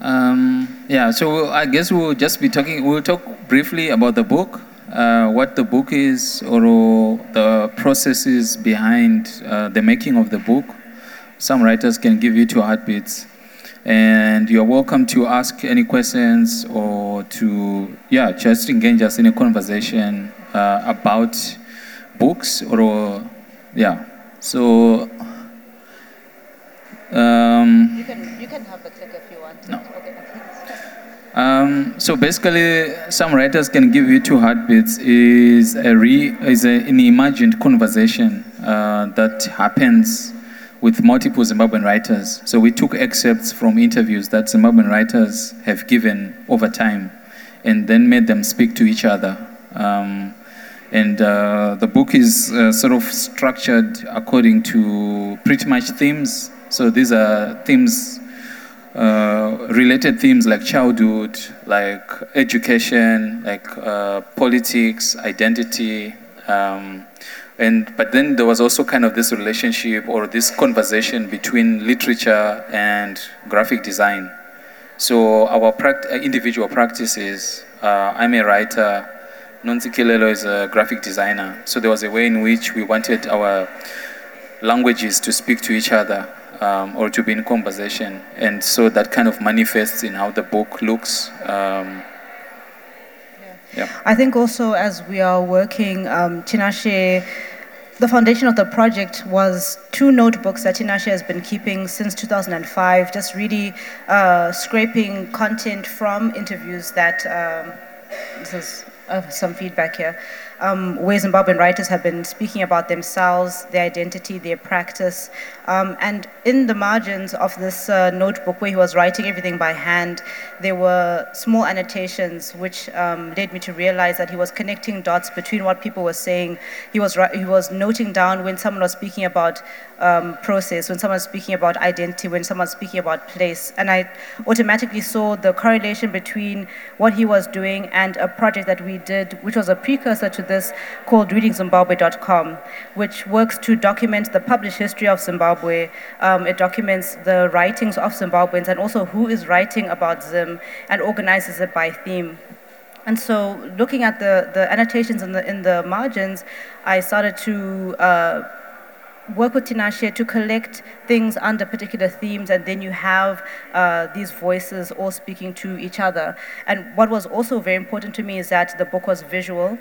Um, yeah, so I guess we'll just be talking, we'll talk briefly about the book, uh, what the book is, or the processes behind uh, the making of the book. Some writers can give you two heartbeats. And you're welcome to ask any questions or to, yeah, just engage us in a conversation uh, about books or, yeah. So, um, you, can, you can have the Um, so basically, some writers can give you two heartbeats. Is a re, is a, an imagined conversation uh, that happens with multiple Zimbabwean writers. So we took excerpts from interviews that Zimbabwean writers have given over time, and then made them speak to each other. Um, and uh, the book is uh, sort of structured according to pretty much themes. So these are themes, uh, related themes like childhood, like education, like uh, politics, identity. Um, and, but then there was also kind of this relationship or this conversation between literature and graphic design. So our pract- individual practices, uh, I'm a writer, Nontsikelelo is a graphic designer. So there was a way in which we wanted our languages to speak to each other um, or to be in conversation. And so that kind of manifests in how the book looks. Um, yeah. I think also as we are working, um, Tinashe, the foundation of the project was two notebooks that Tinashe has been keeping since 2005, just really uh, scraping content from interviews that. Um, this is uh, some feedback here, um, where Zimbabwean writers have been speaking about themselves, their identity, their practice. Um, and in the margins of this uh, notebook where he was writing everything by hand, there were small annotations which um, led me to realize that he was connecting dots between what people were saying. He was, he was noting down when someone was speaking about um, process, when someone was speaking about identity, when someone was speaking about place. And I automatically saw the correlation between what he was doing and a project that we did, which was a precursor to this, called readingzimbabwe.com, which works to document the published history of Zimbabwe. Um, it documents the writings of Zimbabweans and also who is writing about Zim and organizes it by theme. And so, looking at the, the annotations in the, in the margins, I started to uh, work with Tinashe to collect things under particular themes, and then you have uh, these voices all speaking to each other. And what was also very important to me is that the book was visual.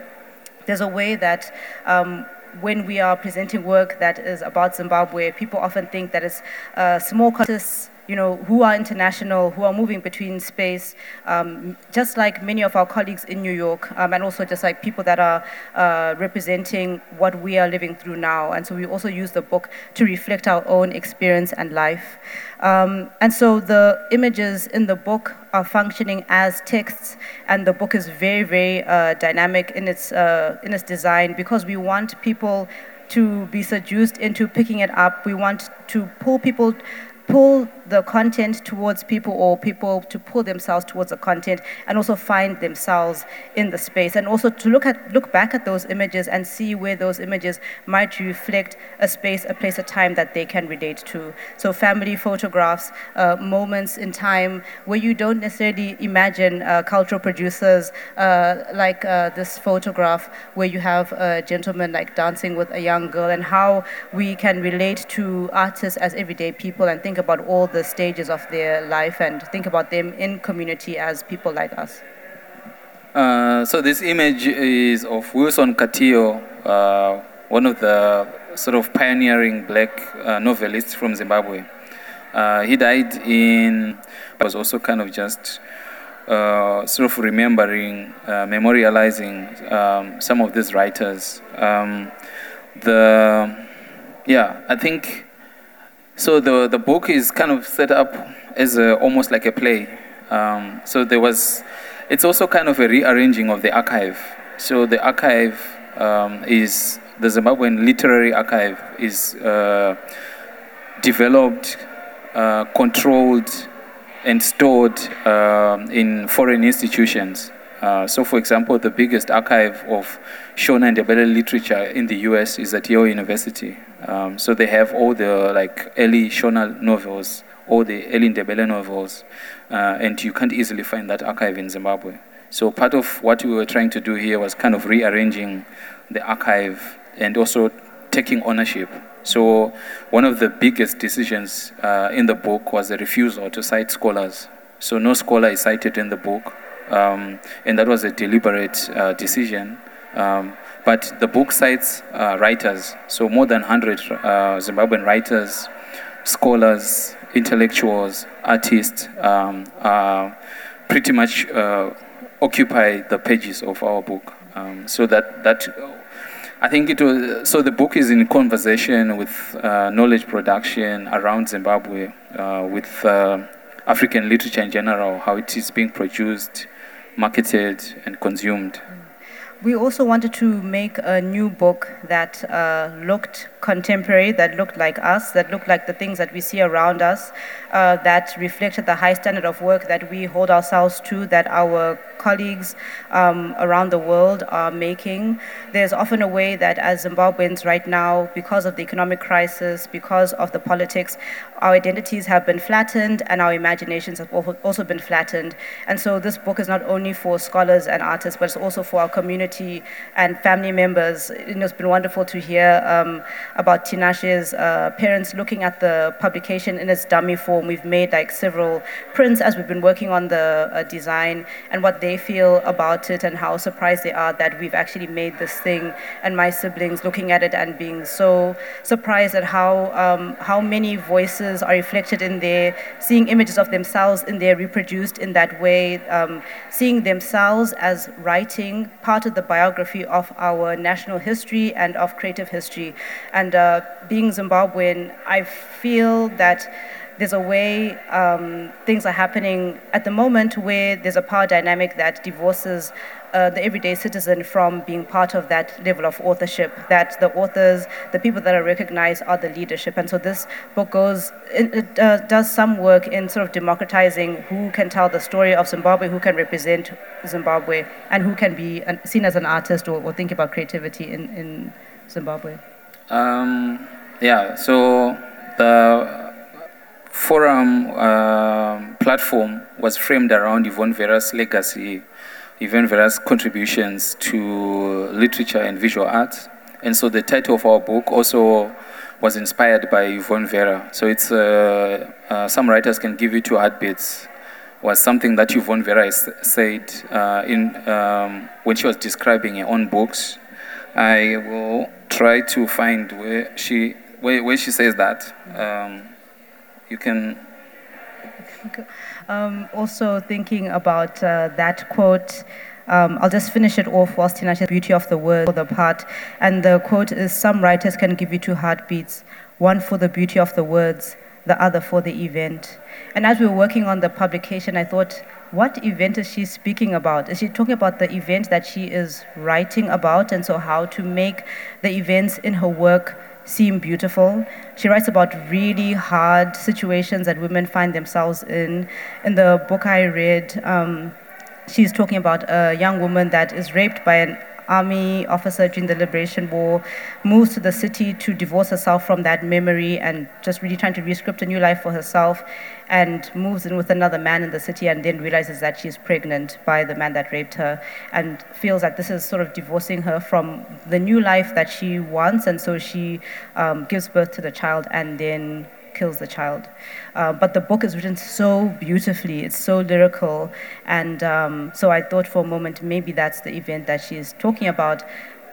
There's a way that um, when we are presenting work that is about Zimbabwe, people often think that it's uh, small artists you know, who are international, who are moving between space, um, just like many of our colleagues in New York, um, and also just like people that are uh, representing what we are living through now. And so we also use the book to reflect our own experience and life. Um, and so the images in the book are functioning as texts, and the book is very, very uh, dynamic in its, uh, in its design because we want people to be seduced into picking it up. We want to pull people pull the content towards people or people to pull themselves towards the content and also find themselves in the space. And also to look at look back at those images and see where those images might reflect a space a place a time that they can relate to. So family photographs uh, moments in time where you don't necessarily imagine uh, cultural producers uh, like uh, this photograph where you have a gentleman like dancing with a young girl and how we can relate to artists as everyday people and think about all the stages of their life and think about them in community as people like us. Uh, so this image is of Wilson Katiyo, uh, one of the sort of pioneering black uh, novelists from Zimbabwe. Uh, he died in, was also kind of just uh, sort of remembering, uh, memorializing um, some of these writers. Um, the, yeah, I think so the, the book is kind of set up as a, almost like a play. Um, so there was, it's also kind of a rearranging of the archive. So the archive um, is, the Zimbabwean Literary Archive is uh, developed, uh, controlled, and stored uh, in foreign institutions. Uh, so, for example, the biggest archive of Shona and Ndebele literature in the US is at Yale University. Um, so they have all the like early Shona novels all the early Ndebele novels, uh, and you can't easily find that archive in Zimbabwe. So part of what we were trying to do here was kind of rearranging the archive and also taking ownership. So one of the biggest decisions uh, in the book was the refusal to cite scholars. So no scholar is cited in the book, um, and that was a deliberate uh, decision. Um, but the book cites uh, writers, so more than 100 uh, Zimbabwean writers, scholars, intellectuals, artists um, pretty much uh, occupy the pages of our book. Um, so that, that I think it was so. The book is in conversation with uh, knowledge production around Zimbabwe, uh, with uh, African literature in general, how it is being produced, marketed, and consumed. We also wanted to make a new book that uh, looked contemporary, that looked like us, that looked like the things that we see around us, uh, that reflected the high standard of work that we hold ourselves to, that our colleagues um, around the world are making. There's often a way that as Zimbabweans right now, because of the economic crisis, because of the politics, our identities have been flattened and our imaginations have also been flattened. And so this book is not only for scholars and artists, but it's also for our community and family members. You know, it's been wonderful to hear um, about Tinashe's uh, parents looking at the publication in its dummy form. We've made like several prints as we've been working on the uh, design and what they feel about it and how surprised they are that we've actually made this thing. And my siblings looking at it and being so surprised at how um, how many voices are reflected in there, seeing images of themselves in there reproduced in that way, um, seeing themselves as writing part of the biography of our national history and of creative history. And and uh, being Zimbabwean, I feel that there's a way um, things are happening at the moment where there's a power dynamic that divorces uh, the everyday citizen from being part of that level of authorship, that the authors, the people that are recognized are the leadership. And so this book goes, it, it uh, does some work in sort of democratizing who can tell the story of Zimbabwe, who can represent Zimbabwe, and who can be an, seen as an artist or, or think about creativity in, in Zimbabwe. Um, yeah, so the forum uh, platform was framed around Yvonne Vera's legacy, Yvonne Vera's contributions to literature and visual arts. And so the title of our book also was inspired by Yvonne Vera. So it's uh, uh, some writers can give you two heartbeats was something that Yvonne Vera said uh, in um, when she was describing her own books. I will try to find where she where, where she says that. Um, you can. Um, also thinking about uh, that quote. Um, I'll just finish it off whilst Tina says beauty of the word for the part. And the quote is Some writers can give you two heartbeats, one for the beauty of the words, the other for the event. And as we were working on the publication, I thought what event is she speaking about? Is she talking about the event that she is writing about, and so how to make the events in her work seem beautiful? She writes about really hard situations that women find themselves in. In the book I read, um, she's talking about a young woman that is raped by an army officer during the Liberation War, moves to the city to divorce herself from that memory and just really trying to rescript a new life for herself, and moves in with another man in the city and then realizes that she's pregnant by the man that raped her and feels that this is sort of divorcing her from the new life that she wants, and so she um, gives birth to the child and then kills the child. Uh, but the book is written so beautifully, it's so lyrical. And um, so I thought for a moment maybe that's the event that she's talking about.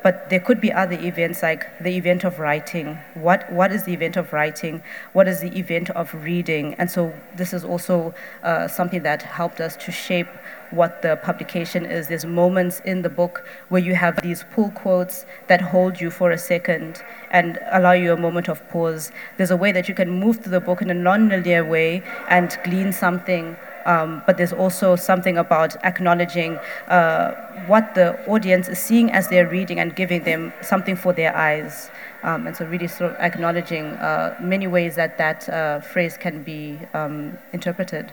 But there could be other events like the event of writing. What, what is the event of writing? What is the event of reading? And so this is also uh, something that helped us to shape what the publication is. There's moments in the book where you have these pull quotes that hold you for a second and allow you a moment of pause. There's a way that you can move through the book in a non-linear way and glean something um, but there's also something about acknowledging uh, what the audience is seeing as they're reading and giving them something for their eyes. Um, and so really sort of acknowledging uh, many ways that that uh, phrase can be um, interpreted.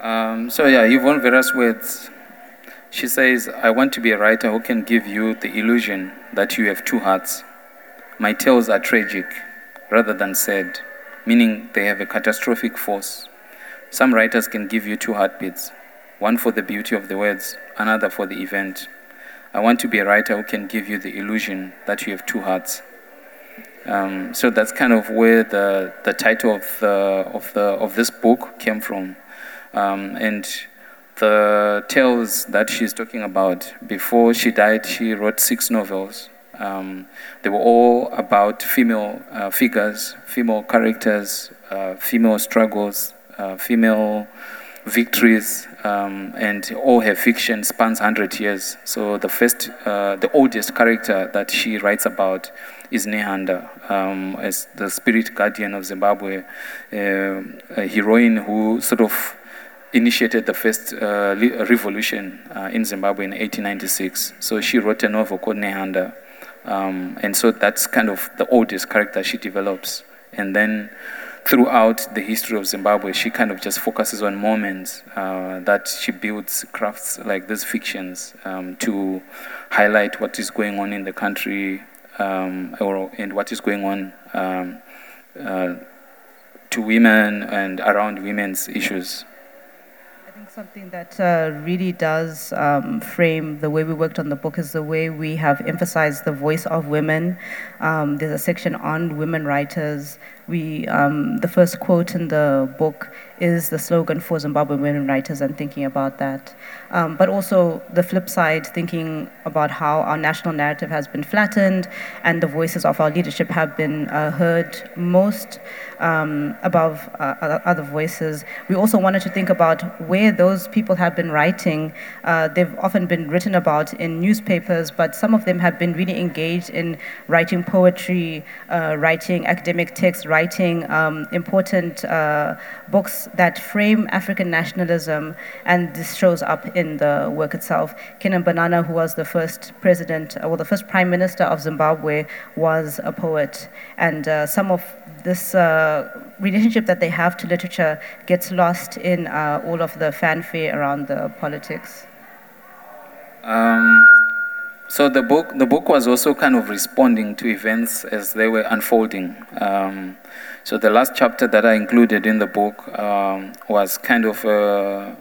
Um, so yeah, Yvonne Vera's words. She says, I want to be a writer who can give you the illusion that you have two hearts. My tales are tragic rather than sad. meaning they have a catastrophic force. Some writers can give you two heartbeats one for the beauty of the words, another for the event. I want to be a writer who can give you the illusion that you have two hearts. Um, so that's kind of where the, the title of, the, of, the, of this book came from. Um, and the tales that she's talking about, before she died, she wrote six novels. Um, they were all about female uh, figures, female characters, uh, female struggles, female victories, um, and all her fiction spans 100 years. So the first, uh, the oldest character that she writes about is Nehanda, um, as the spirit guardian of Zimbabwe, uh, a heroine who sort of initiated the first uh, revolution uh, in Zimbabwe in 1896. So she wrote a novel called Nehanda. Um, and so that's kind of the oldest character she develops. And then throughout the history of Zimbabwe, she kind of just focuses on moments uh, that she builds, crafts like these fictions um, to highlight what is going on in the country um, or and what is going on um, uh, to women and around women's issues I think something that uh, really does um, frame the way we worked on the book is the way we have emphasized the voice of women. Um, there's a section on women writers. We, um, the first quote in the book is the slogan for Zimbabwean women writers and thinking about that. Um, but also the flip side, thinking about how our national narrative has been flattened and the voices of our leadership have been uh, heard most um, above uh, other voices. We also wanted to think about where those people have been writing. Uh, they've often been written about in newspapers, but some of them have been really engaged in writing poetry, uh, writing academic texts, writing um, important uh, books that frame African nationalism, and this shows up in the work itself. Canaan Banana, who was the first president, or the first prime minister of Zimbabwe, was a poet, and uh, some of this uh, relationship that they have to literature gets lost in uh, all of the fanfare around the politics. Um, so the book, the book was also kind of responding to events as they were unfolding. Um, so the last chapter that I included in the book um, was kind of a,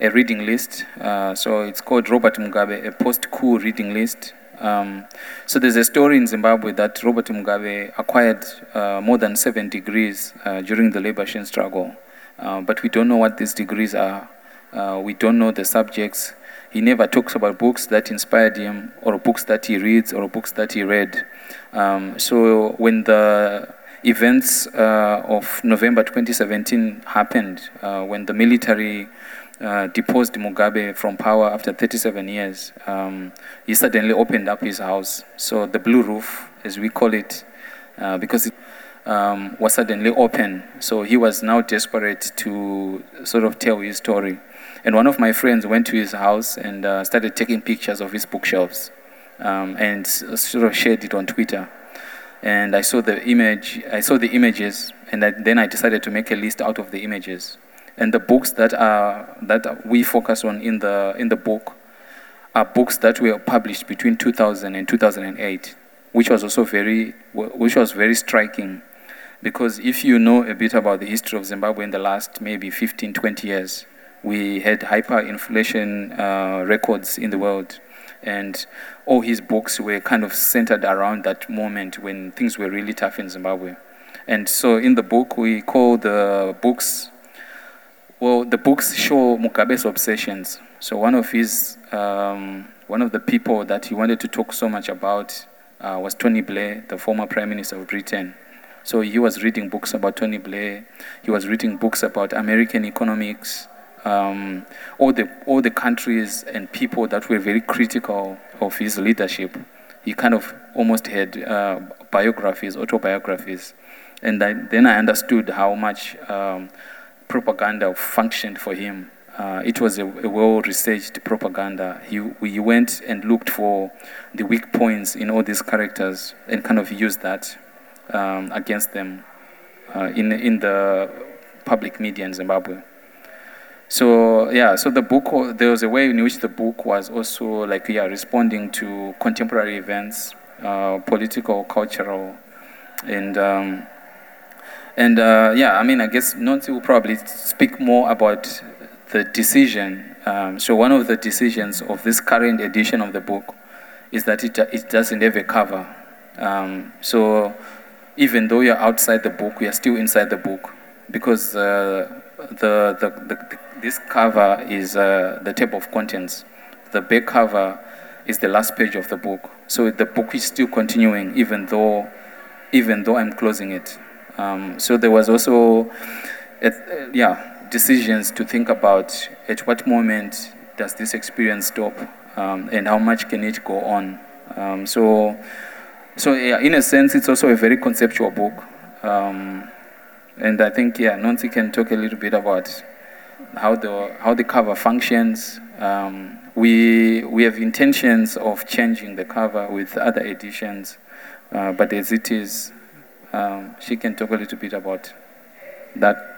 a reading list. Uh, so it's called Robert Mugabe, a post-coup reading list. Um, so there's a story in Zimbabwe that Robert Mugabe acquired uh, more than seven degrees uh, during the liberation struggle, uh, but we don't know what these degrees are. Uh, we don't know the subjects. He never talks about books that inspired him, or books that he reads, or books that he read. Um, so when the events uh, of November 2017 happened, uh, when the military uh, deposed Mugabe from power after 37 years, um, he suddenly opened up his house. So the blue roof, as we call it, uh, because it um, was suddenly open. So he was now desperate to sort of tell his story. And one of my friends went to his house and uh, started taking pictures of his bookshelves um, and sort of shared it on Twitter. And I saw the image, I saw the images, and I, then I decided to make a list out of the images. And the books that are that we focus on in the in the book are books that were published between 2000 and 2008, which was also very which was very striking, because if you know a bit about the history of Zimbabwe in the last maybe 15, 20 years, we had hyperinflation uh, records in the world, and all his books were kind of centered around that moment when things were really tough in Zimbabwe. And so in the book, we call the books well, the books show Mugabe's obsessions. So one of his, um, one of the people that he wanted to talk so much about uh, was Tony Blair, the former Prime Minister of Britain. So he was reading books about Tony Blair. He was reading books about American economics, um, all the all the countries and people that were very critical of his leadership. He kind of almost had uh, biographies, autobiographies, and I, then I understood how much. Um, propaganda functioned for him. Uh, it was a, a well-researched propaganda. He, went and looked for the weak points in all these characters and kind of used that um, against them uh, in, in the public media in Zimbabwe. So yeah, so the book there was a way in which the book was also like yeah responding to contemporary events, uh, political, cultural, and um, And uh, yeah, I mean, I guess Nonsi will probably speak more about the decision. Um, so one of the decisions of this current edition of the book is that it, it doesn't have a cover. Um, so even though you're outside the book, you're still inside the book because uh, the, the, the, this cover is uh, the table of contents. The back cover is the last page of the book. So the book is still continuing even though, even though I'm closing it. Um, so there was also, uh, yeah, decisions to think about at what moment does this experience stop um, and how much can it go on. Um, so, so yeah, in a sense, it's also a very conceptual book. Um, and I think, yeah, Nonsi can talk a little bit about how the, how the cover functions. Um, we, we have intentions of changing the cover with other editions, uh, but as it is, um, she can talk a little bit about that.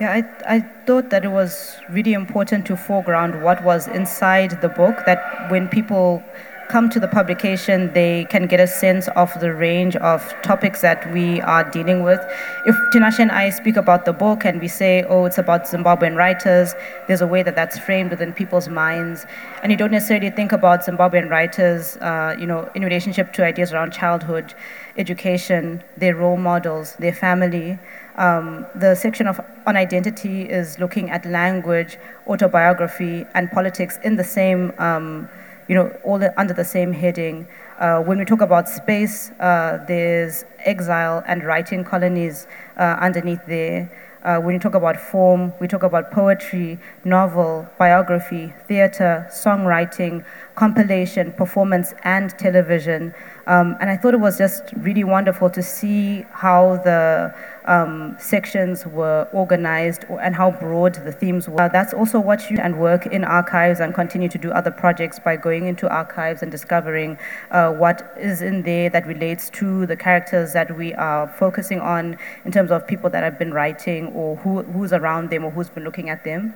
Yeah, I, I thought that it was really important to foreground what was inside the book, that when people come to the publication, they can get a sense of the range of topics that we are dealing with. If Tinashe and I speak about the book and we say, oh, it's about Zimbabwean writers, there's a way that that's framed within people's minds. And you don't necessarily think about Zimbabwean writers, uh, you know, in relationship to ideas around childhood, education, their role models, their family. Um, the section of on identity is looking at language, autobiography, and politics in the same um, you know, all under the same heading. Uh, when we talk about space, uh, there's exile and writing colonies uh, underneath there. Uh, when you talk about form, we talk about poetry, novel, biography, theater, songwriting, compilation, performance, and television. Um, and I thought it was just really wonderful to see how the um, sections were organized and how broad the themes were. That's also what you and work in archives and continue to do other projects by going into archives and discovering uh, what is in there that relates to the characters that we are focusing on in terms of people that have been writing or who, who's around them or who's been looking at them.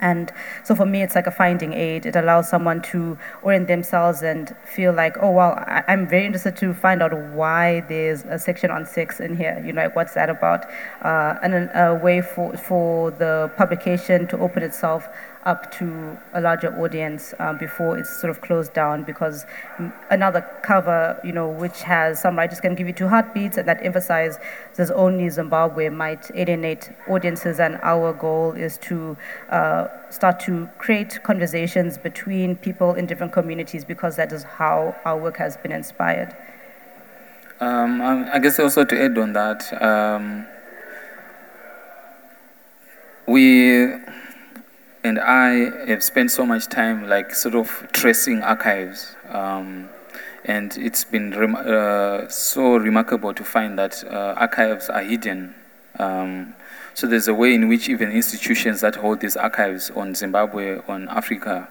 And so for me, it's like a finding aid. It allows someone to orient themselves and feel like, oh, well, I- am very interested to find out why there's a section on sex in here. You know, like what's that about? Uh, and a, a way for, for the publication to open itself up to a larger audience um, before it's sort of closed down because another cover, you know, which has some writers can give you two heartbeats and that emphasize there's only Zimbabwe might alienate audiences and our goal is to uh, start to create conversations between people in different communities because that is how our work has been inspired. Um, I guess also to add on that, um, we and I have spent so much time like sort of tracing archives. Um, and it's been rem- uh, so remarkable to find that uh, archives are hidden. Um, so there's a way in which even institutions that hold these archives on Zimbabwe, on Africa,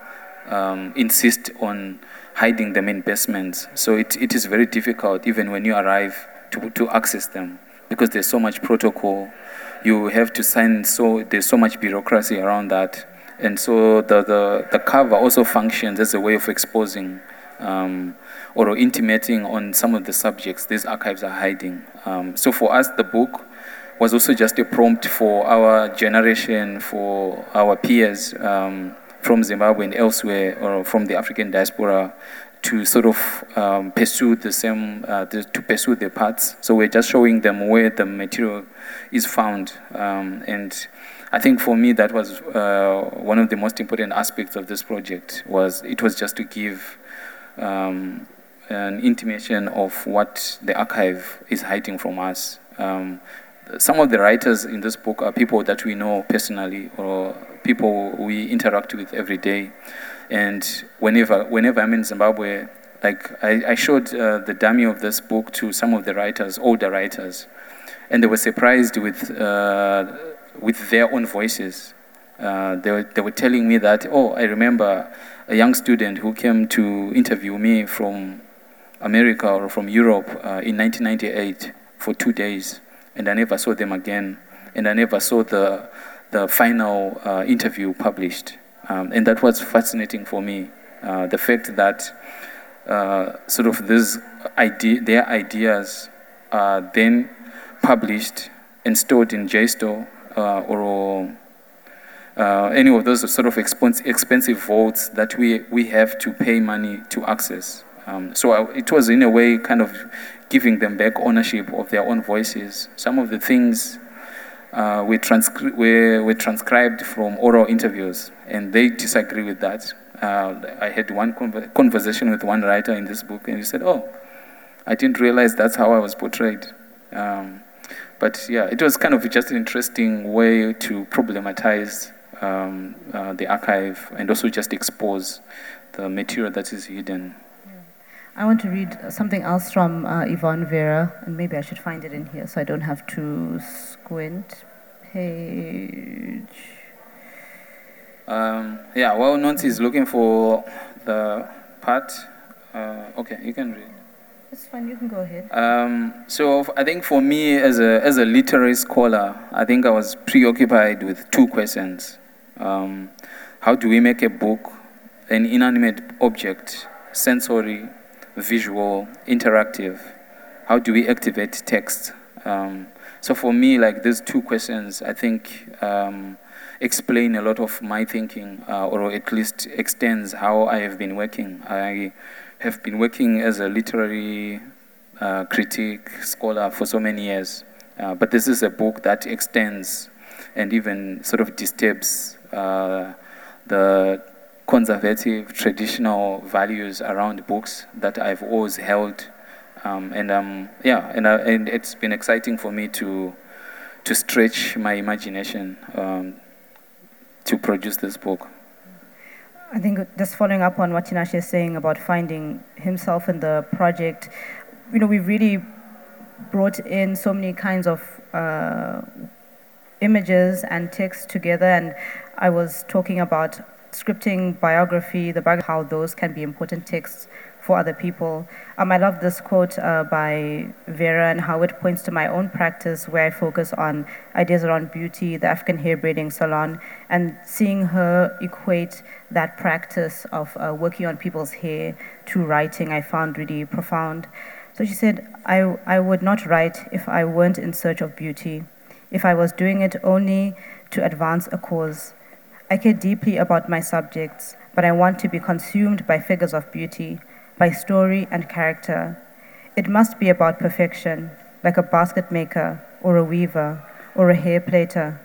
um, insist on hiding them in basements. So it, it is very difficult, even when you arrive, to, to access them because there's so much protocol. You have to sign, so there's so much bureaucracy around that. And so the, the, the cover also functions as a way of exposing um, or intimating on some of the subjects these archives are hiding. Um, so for us, the book was also just a prompt for our generation, for our peers um, from Zimbabwe and elsewhere, or from the African diaspora, to sort of um, pursue the same, uh, the, to pursue their paths. So we're just showing them where the material is found, um, and I think for me that was uh, one of the most important aspects of this project was it was just to give um, an intimation of what the archive is hiding from us. Um, some of the writers in this book are people that we know personally or people we interact with every day. And whenever, whenever I'm in Zimbabwe, like I, I showed uh, the dummy of this book to some of the writers, older writers, and they were surprised with uh, with their own voices. Uh, they, were, they were telling me that, oh, I remember a young student who came to interview me from America or from Europe uh, in 1998 for two days, and I never saw them again, and I never saw the, the final uh, interview published. Um, and that was fascinating for me. Uh, the fact that uh, sort of this idea, their ideas are then published installed in JSTOR uh, or uh, any of those sort of expensive, vaults that we, we have to pay money to access. Um, so I, it was in a way kind of giving them back ownership of their own voices. Some of the things uh, were, transcri- were, were transcribed from oral interviews, and they disagree with that. Uh, I had one con- conversation with one writer in this book, and he said, "Oh, I didn't realize that's how I was portrayed." Um, but yeah, it was kind of just an interesting way to problematize um, uh, the archive and also just expose the material that is hidden. I want to read something else from uh, Yvonne Vera, and maybe I should find it in here so I don't have to squint. Page. Um, yeah, well, Nancy is looking for the part. Uh, okay, you can read. It's fine, you can go ahead. Um, so I think for me, as a, as a literary scholar, I think I was preoccupied with two questions. Um, how do we make a book, an inanimate object, sensory, visual, interactive? How do we activate text? Um, so for me, like these two questions, I think um, explain a lot of my thinking, uh, or at least extends how I have been working. I have been working as a literary uh, critic, scholar for so many years. Uh, but this is a book that extends and even sort of disturbs uh, the conservative, traditional values around books that I've always held. Um, and um, yeah, and, uh, and it's been exciting for me to to stretch my imagination um, to produce this book. I think just following up on what Tinashe is saying about finding himself in the project, you know, we really brought in so many kinds of uh, images and text together, and I was talking about scripting biography, the how those can be important texts for other people. Um, I love this quote uh, by Vera and how it points to my own practice where I focus on ideas around beauty, the African hair braiding salon, and seeing her equate that practice of uh, working on people's hair to writing, I found really profound. So she said, I, I would not write if I weren't in search of beauty, if I was doing it only to advance a cause. I care deeply about my subjects, but I want to be consumed by figures of beauty by story and character. It must be about perfection, like a basket maker or a weaver or a hair plaiter.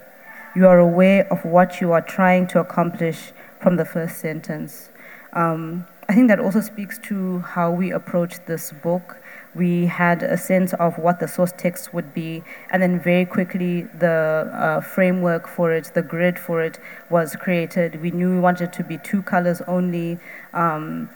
You are aware of what you are trying to accomplish from the first sentence. Um, I think that also speaks to how we approach this book. We had a sense of what the source text would be, and then very quickly the uh, framework for it, the grid for it, was created. We knew we wanted to be two colors only. Um,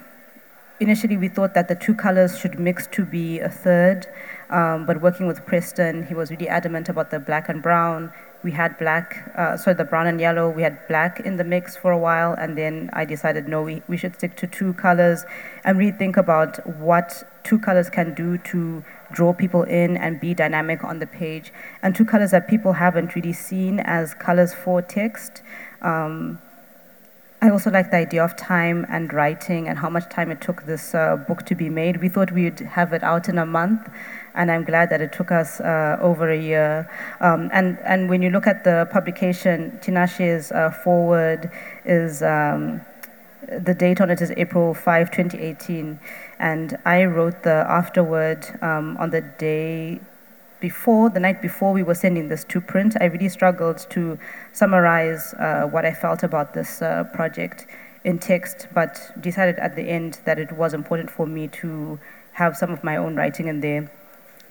initially we thought that the two colors should mix to be a third, um, but working with Preston, he was really adamant about the black and brown. We had black, uh, sorry, the brown and yellow, we had black in the mix for a while, and then I decided, no, we, we should stick to two colors and really think about what two colors can do to draw people in and be dynamic on the page. And two colors that people haven't really seen as colors for text. Um, I also like the idea of time and writing and how much time it took this uh, book to be made. We thought we'd have it out in a month, and I'm glad that it took us uh, over a year. Um, and, and when you look at the publication, Tinashe's uh, forward is. Um, the date on it is April 5, 2018, and I wrote the afterword um, on the day before, the night before we were sending this to print, I really struggled to summarize uh, what I felt about this uh, project in text, but decided at the end that it was important for me to have some of my own writing in there.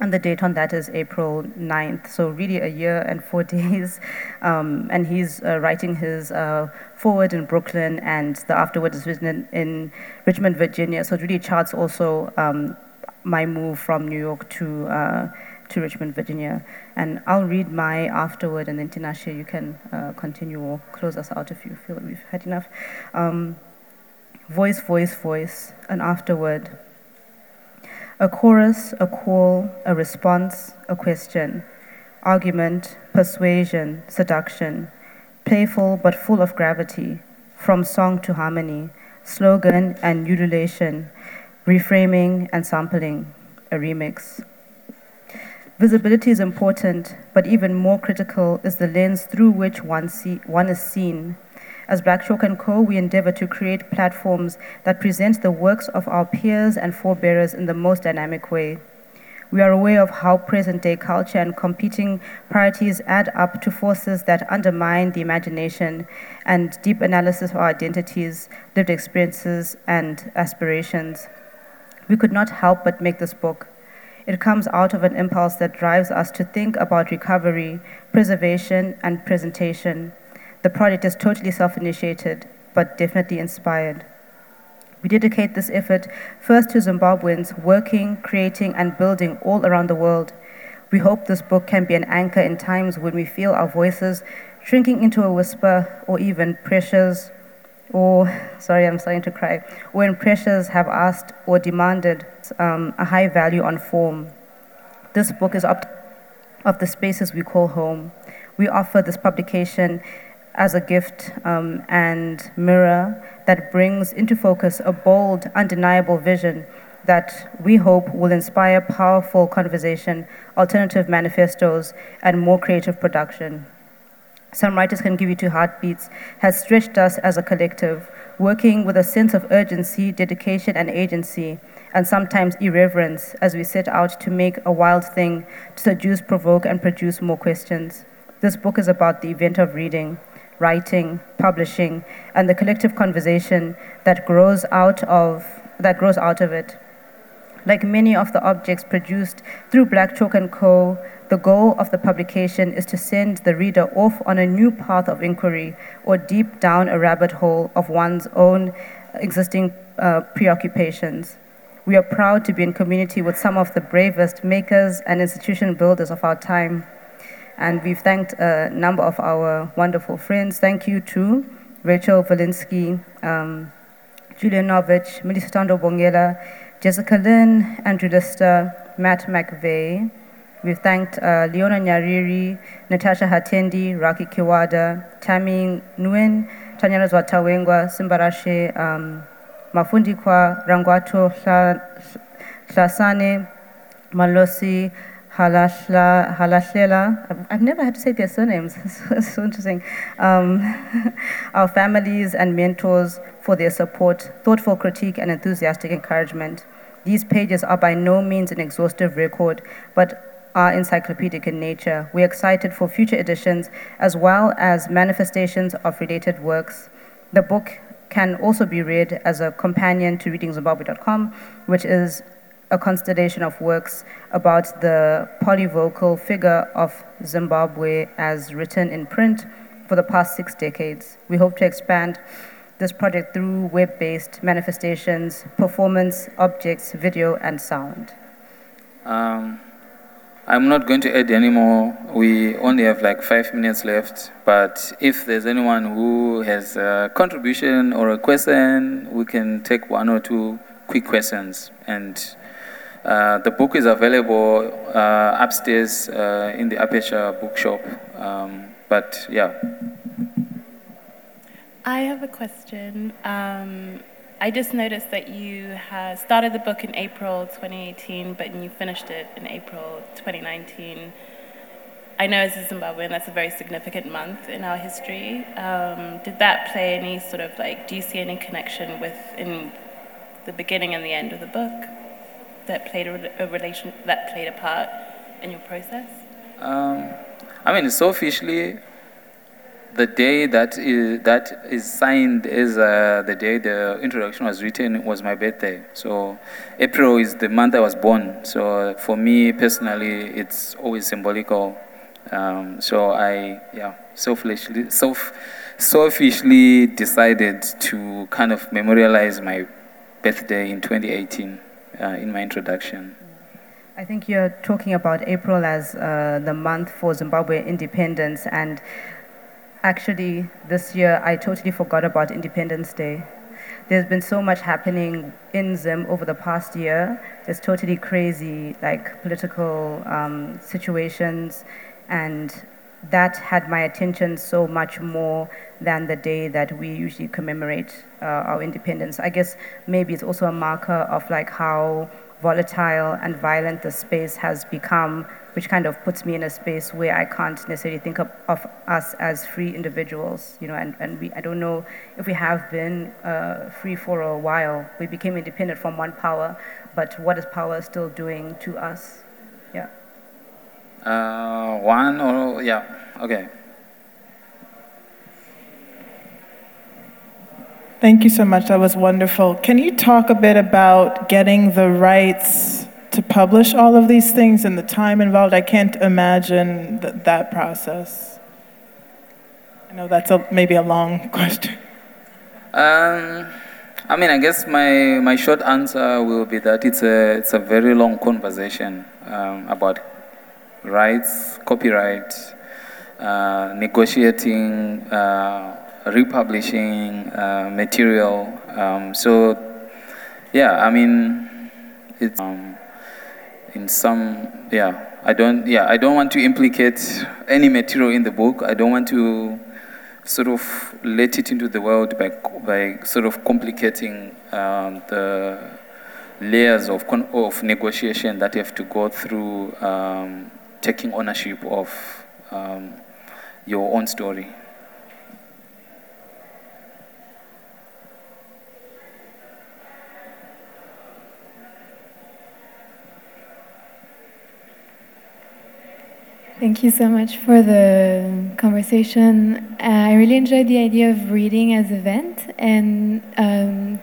And the date on that is April 9th, so really a year and four days. Um, and he's uh, writing his uh, forward in Brooklyn, and the afterward is written in, in Richmond, Virginia. So it really charts also um, my move from New York to uh, to Richmond, Virginia. And I'll read my afterward, and then Tinashe, you can uh, continue or close us out if you feel that we've had enough. Um, voice, voice, voice, an afterword. A chorus, a call, a response, a question. Argument, persuasion, seduction. Playful but full of gravity. From song to harmony. Slogan and ululation. Reframing and sampling. A remix. Visibility is important, but even more critical is the lens through which one, see, one is seen. As Black Chalk & Co., we endeavor to create platforms that present the works of our peers and forebearers in the most dynamic way. We are aware of how present day culture and competing priorities add up to forces that undermine the imagination and deep analysis of our identities, lived experiences, and aspirations. We could not help but make this book. It comes out of an impulse that drives us to think about recovery, preservation, and presentation. The project is totally self initiated, but definitely inspired. We dedicate this effort first to Zimbabweans working, creating, and building all around the world. We hope this book can be an anchor in times when we feel our voices shrinking into a whisper or even pressures, or, sorry, I'm starting to cry, when pressures have asked or demanded um, a high value on form. This book is up of the spaces we call home. We offer this publication as a gift um, and mirror that brings into focus a bold, undeniable vision that we hope will inspire powerful conversation, alternative manifestos, and more creative production. Some writers can give you two heartbeats has stretched us as a collective, working with a sense of urgency, dedication, and agency, and sometimes irreverence as we set out to make a wild thing to seduce, provoke, and produce more questions. This book is about the event of reading, writing, publishing, and the collective conversation that grows out of, that grows out of it. Like many of the objects produced through Black Chalk & Co., the goal of the publication is to send the reader off on a new path of inquiry or deep down a rabbit hole of one's own existing uh, preoccupations. We are proud to be in community with some of the bravest makers and institution builders of our time. And we've thanked a number of our wonderful friends. Thank you to Rachel Valinsky, um, Julian Novich, Milisuthando Bongela, Jessica Lynn, Andrew Lister, Matt McVeigh. We've thanked uh, Leona Nyariri, Natasha Hatendi, Raki Kiwada, Tammy Nguyen, Tanyana Zwatawengwa, Simbarashe, um, Mafundikwa, Rangoato Hlasane, Malosi, Halashla, Halashlela. I've never had to say their surnames. it's so interesting. Um, our families and mentors for their support, thoughtful critique, and enthusiastic encouragement. These pages are by no means an exhaustive record, but are encyclopedic in nature. We're excited for future editions as well as manifestations of related works. The book can also be read as a companion to readingzimbabwe.com, which is a constellation of works about the polyvocal figure of Zimbabwe as written in print for the past six decades. We hope to expand this project through web-based manifestations, performance, objects, video, and sound. Um, I'm not going to add any more. We only have like five minutes left, but if there's anyone who has a contribution or a question, we can take one or two quick questions and uh, the book is available uh, upstairs uh, in the Aperture bookshop. Um, but yeah. I have a question. Um, I just noticed that you started the book in April 2018, but you finished it in April 2019. I know as a Zimbabwean, that's a very significant month in our history. Um, did that play any sort of like, do you see any connection with in the beginning and the end of the book? that played a, a relation that played a part in your process? Um, I mean, so officially, the day that is, that is signed as uh, the day the introduction was written was my birthday. So April is the month I was born. So for me personally, it's always symbolical. Um, so I, yeah, selfishly, self, selfishly decided to kind of memorialize my birthday in 2018 uh, in my introduction. I think you're talking about April as uh, the month for Zimbabwe independence, and actually, this year I totally forgot about Independence Day. There's been so much happening in Zim over the past year. There's totally crazy, like political um, situations, and that had my attention so much more than the day that we usually commemorate uh, our independence. I guess maybe it's also a marker of like how volatile and violent the space has become, which kind of puts me in a space where I can't necessarily think of, of us as free individuals, you know, and, and we, I don't know if we have been uh, free for a while. We became independent from one power, but what is power still doing to us? Yeah. Uh, one or, yeah, okay. Thank you so much. That was wonderful. Can you talk a bit about getting the rights to publish all of these things and the time involved? I can't imagine th- that process. I know that's a, maybe a long question. Um, I mean, I guess my, my short answer will be that it's a, it's a very long conversation um, about rights, copyright, uh, negotiating. Uh, republishing uh, material. Um, so, yeah, I mean, it's um, in some, yeah. I don't, yeah, I don't want to implicate any material in the book. I don't want to sort of let it into the world by, by sort of complicating um, the layers of, of negotiation that you have to go through um, taking ownership of um, your own story. Thank you so much for the conversation. Uh, I really enjoyed the idea of reading as event, and um,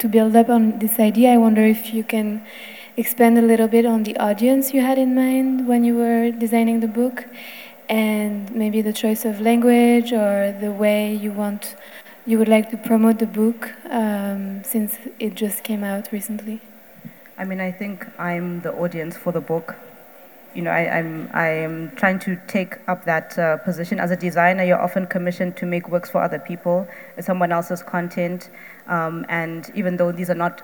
to build up on this idea, I wonder if you can expand a little bit on the audience you had in mind when you were designing the book, and maybe the choice of language or the way you want you would like to promote the book um, since it just came out recently. I mean, I think I'm the audience for the book you know, I, am I'm, I'm trying to take up that uh, position. As a designer, you're often commissioned to make works for other people, someone else's content. Um, and even though these are not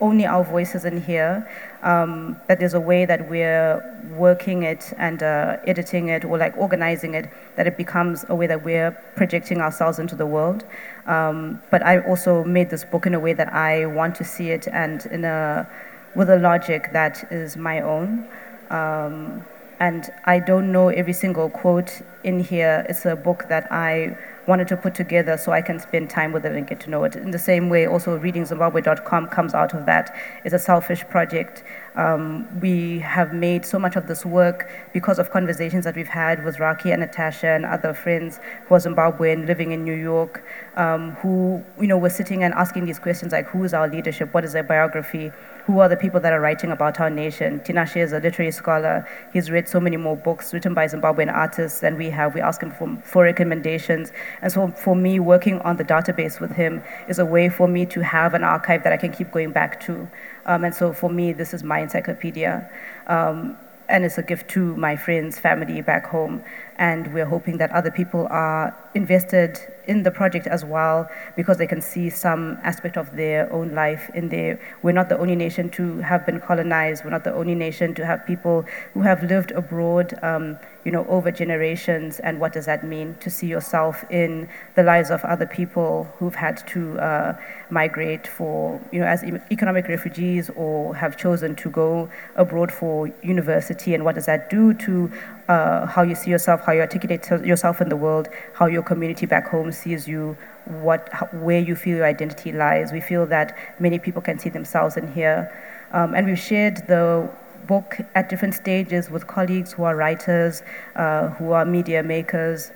only our voices in here, um, that there's a way that we're working it and uh, editing it or like organizing it, that it becomes a way that we're projecting ourselves into the world. Um, but I also made this book in a way that I want to see it and in a, with a logic that is my own. Um, and I don't know every single quote in here. It's a book that I wanted to put together so I can spend time with it and get to know it. In the same way, also readingzimbabwe.com comes out of that. It's a selfish project. Um, we have made so much of this work because of conversations that we've had with Raki and Natasha and other friends who are Zimbabwean living in New York, um, who you know were sitting and asking these questions like, who is our leadership? What is their biography? Who are the people that are writing about our nation. Tinashe is a literary scholar. He's read so many more books written by Zimbabwean artists than we have. We ask him for, for recommendations. And so for me, working on the database with him is a way for me to have an archive that I can keep going back to. Um, and so for me, this is my encyclopedia. Um, and it's a gift to my friends, family back home. And we're hoping that other people are invested in the project as well because they can see some aspect of their own life in there. We're not the only nation to have been colonized. We're not the only nation to have people who have lived abroad, um, you know, over generations. And what does that mean to see yourself in the lives of other people who've had to uh, migrate for, you know, as economic refugees or have chosen to go abroad for university? And what does that do to uh, how you see yourself, how you articulate yourself in the world, how your community back home sees you, what, where you feel your identity lies. We feel that many people can see themselves in here. Um, and we've shared the book at different stages with colleagues who are writers, uh, who are media makers,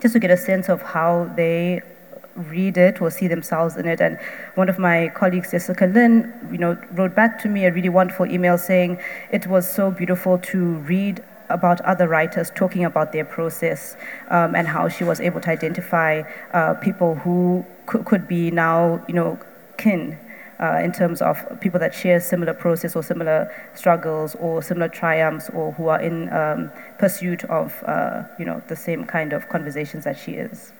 just to get a sense of how they read it or see themselves in it. And one of my colleagues, Jessica Lynn, you know, wrote back to me a really wonderful email saying it was so beautiful to read about other writers talking about their process um, and how she was able to identify uh, people who could, could be now, you know, kin uh, in terms of people that share similar process or similar struggles or similar triumphs or who are in um, pursuit of, uh, you know, the same kind of conversations that she is.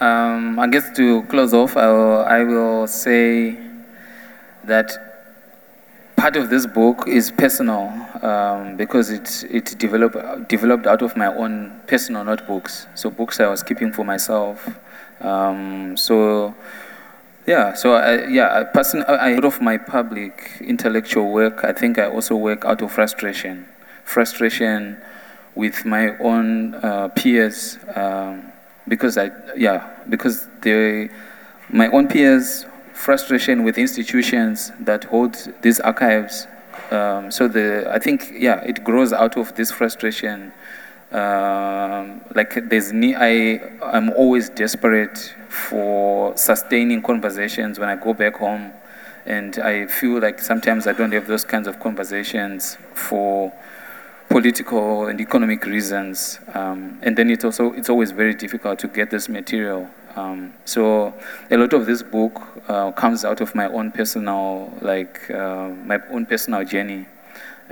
Um, I guess to close off, I will, I will say that part of this book is personal um, because it, it developed, developed out of my own personal notebooks. So, books I was keeping for myself. Um, so, Yeah, so I, yeah, person, I, out of my public intellectual work, I think I also work out of frustration. Frustration with my own uh, peers, um, because I, yeah, because they, my own peers, frustration with institutions that hold these archives. Um, so the, I think, yeah, it grows out of this frustration. Um, like there's, I, I'm always desperate for sustaining conversations when I go back home. And I feel like sometimes I don't have those kinds of conversations for political and economic reasons. Um, and then it's also it's always very difficult to get this material. Um, so a lot of this book uh, comes out of my own personal like uh, my own personal journey.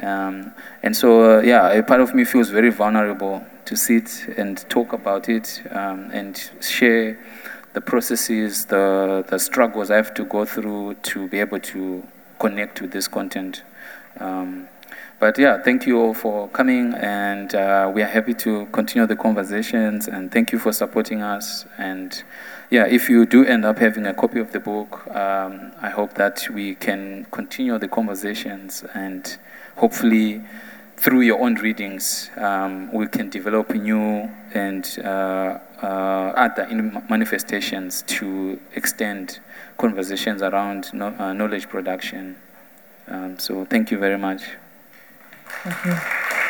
Um, and so uh, yeah, a part of me feels very vulnerable to sit and talk about it um, and share the processes, the, the struggles I have to go through to be able to connect with this content. Um, but yeah, thank you all for coming, and uh, we are happy to continue the conversations. And thank you for supporting us. And yeah, if you do end up having a copy of the book, um, I hope that we can continue the conversations and hopefully through your own readings, um, we can develop new and uh, uh, other manifestations to extend conversations around no, uh, knowledge production. Um, so thank you very much. Thank you.